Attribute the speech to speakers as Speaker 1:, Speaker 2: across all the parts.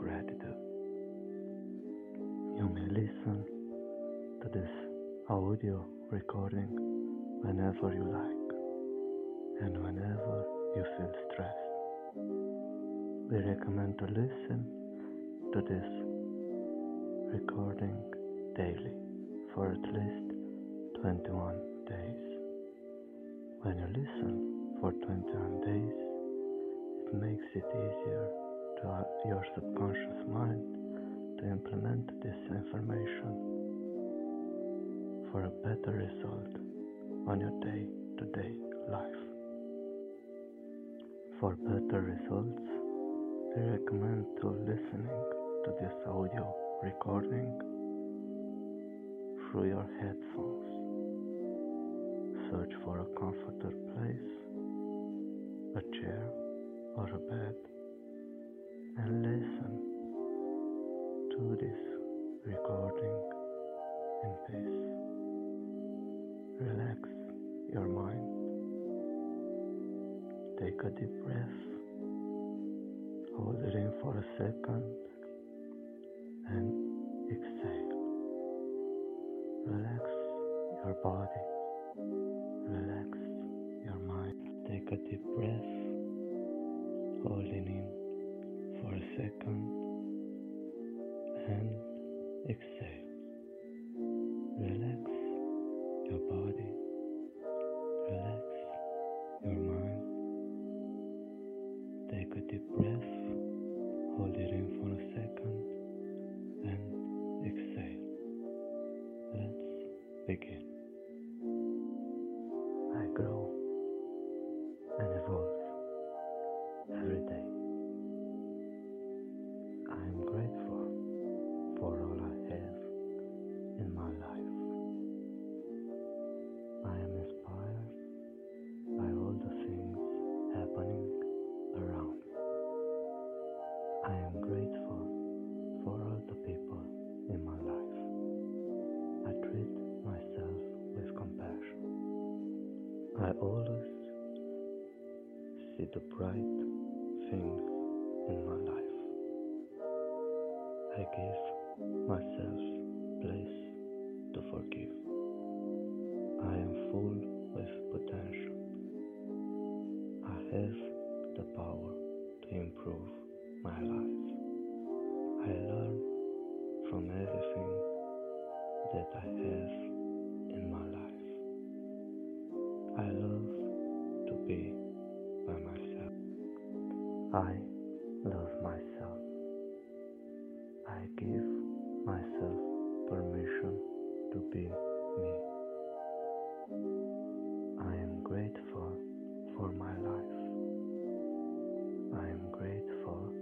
Speaker 1: gratitude. You may listen to this audio recording whenever you like and whenever you feel stressed. We recommend to listen to this recording daily for at least 21 days. When you listen for 21 days, it makes it easier to your subconscious mind to implement this information for a better result on your day to day life. For better results, we recommend to listening to this audio recording through your headphones. Search for a comfortable place, a chair or a bed, and listen to this recording in peace. Relax your mind. Take a deep breath. Hold it in for a second and exhale. Relax your body. Relax your mind. Take a deep breath. Holding in for a second and exhale. I always see the bright things in my life. I give myself place to forgive. I am full with potential. I have the power to improve my life. I learn from everything that I have I love myself. I give myself permission to be me. I am grateful for my life. I am grateful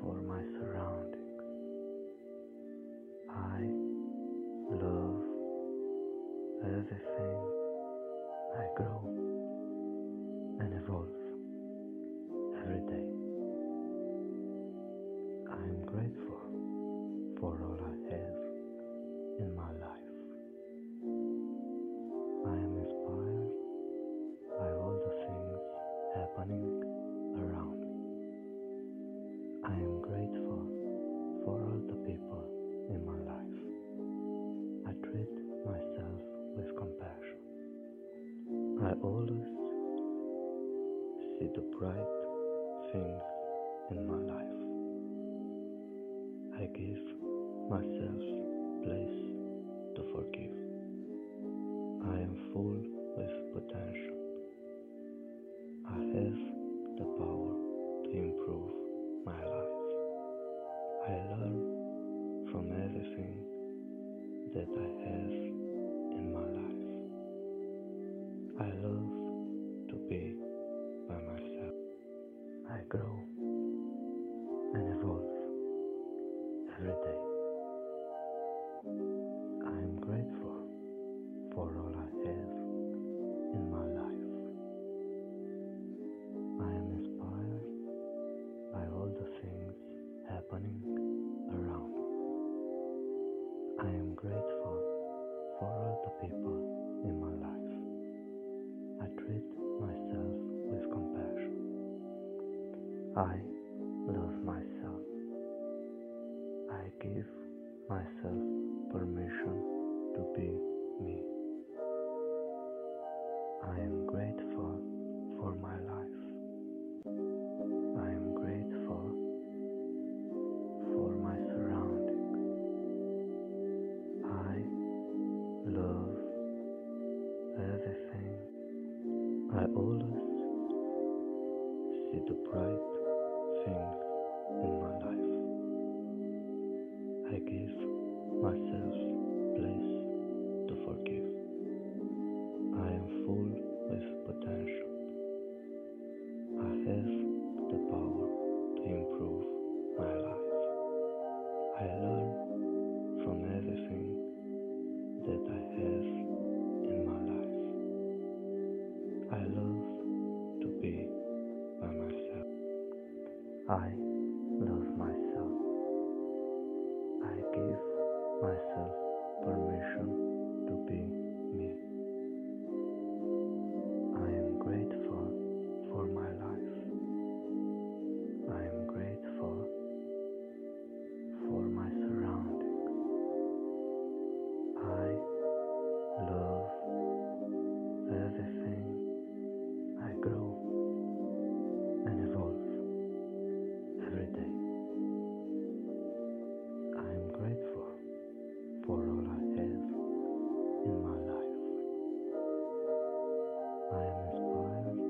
Speaker 1: for my surroundings. I love everything I grow for all I have in my life. I am inspired by all the things happening around me. I am grateful for all the people in my life. I treat myself with compassion. I always see the bright things in my life. I give myself place to forgive. I am full with potential. I have the power to improve my life. I learn from everything that I have I love myself. I give myself permission to be me. I am grateful for my life. I am grateful for my surroundings. I love everything. I always see the bright everything in my life. I give I. I am inspired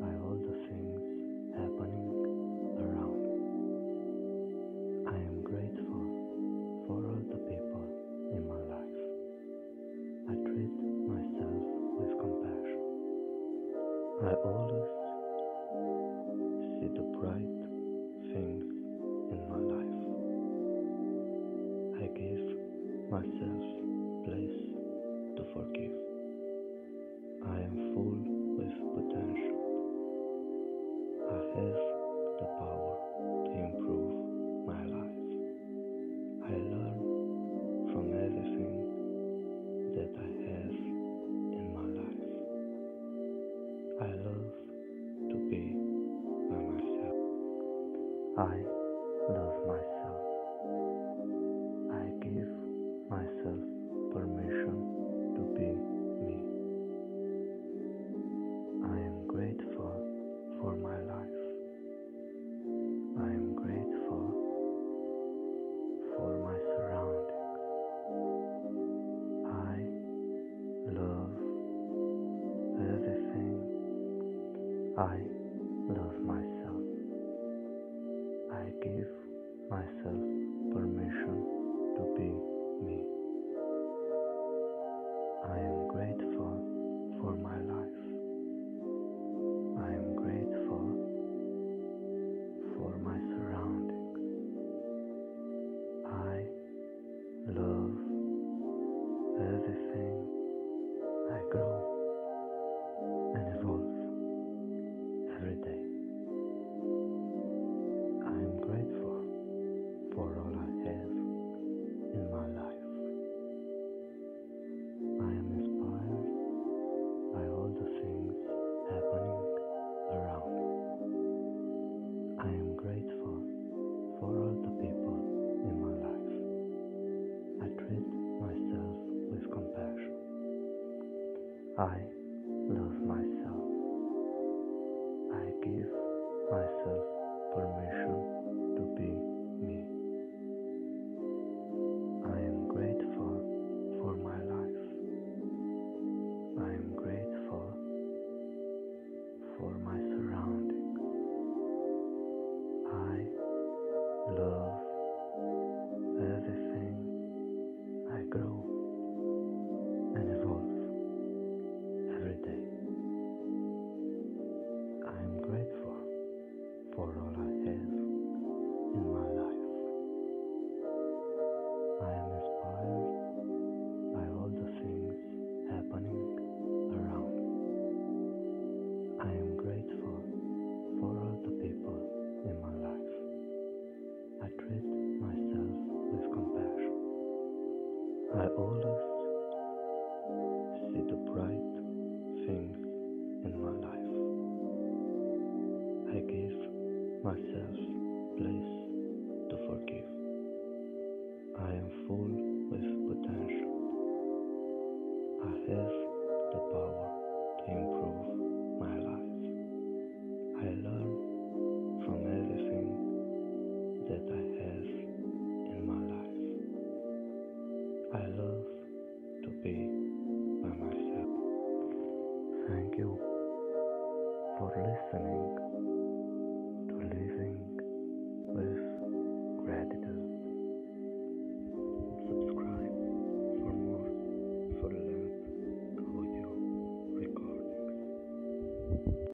Speaker 1: by all the things happening around. I am grateful for all the people in my life. I treat myself with compassion. I always see the bright things in my life. I give myself. forgive myself. Listening